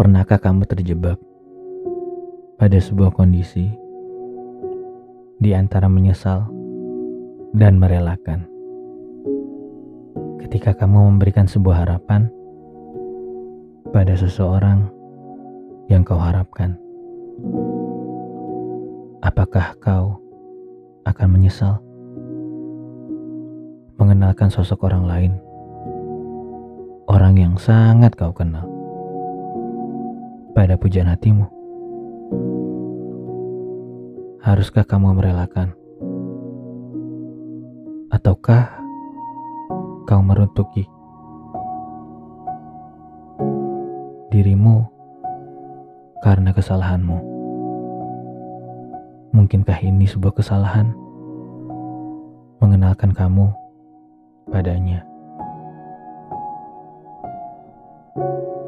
Pernahkah kamu terjebak pada sebuah kondisi di antara menyesal dan merelakan? Ketika kamu memberikan sebuah harapan pada seseorang yang kau harapkan, apakah kau akan menyesal mengenalkan sosok orang lain? Orang yang sangat kau kenal pada pujian hatimu? Haruskah kamu merelakan? Ataukah kau meruntuki dirimu karena kesalahanmu? Mungkinkah ini sebuah kesalahan mengenalkan kamu padanya? thank you